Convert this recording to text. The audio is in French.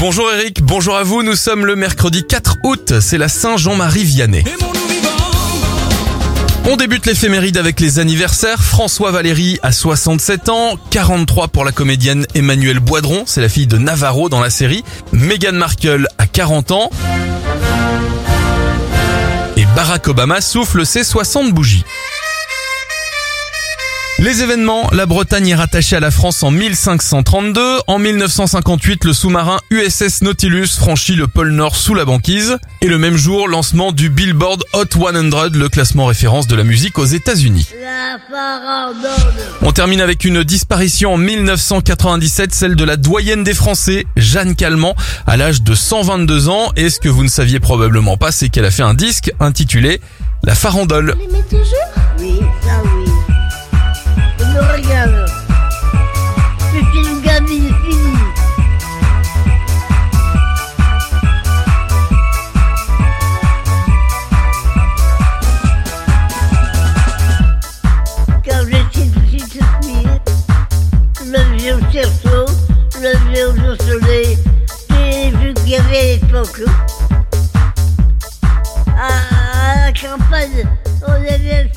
Bonjour Eric, bonjour à vous, nous sommes le mercredi 4 août, c'est la Saint-Jean-Marie Vianney. On débute l'éphéméride avec les anniversaires. François Valéry a 67 ans, 43 pour la comédienne Emmanuelle Boidron, c'est la fille de Navarro dans la série. Meghan Markle a 40 ans. Et Barack Obama souffle ses 60 bougies. Les événements, la Bretagne est rattachée à la France en 1532. En 1958, le sous-marin USS Nautilus franchit le pôle Nord sous la banquise. Et le même jour, lancement du Billboard Hot 100, le classement référence de la musique aux États-Unis. On termine avec une disparition en 1997, celle de la doyenne des Français, Jeanne Calment, à l'âge de 122 ans. Et ce que vous ne saviez probablement pas, c'est qu'elle a fait un disque intitulé La Farandole. Le vieux soleil, les vues qu'il y avait à l'époque. À, à la campagne, on avait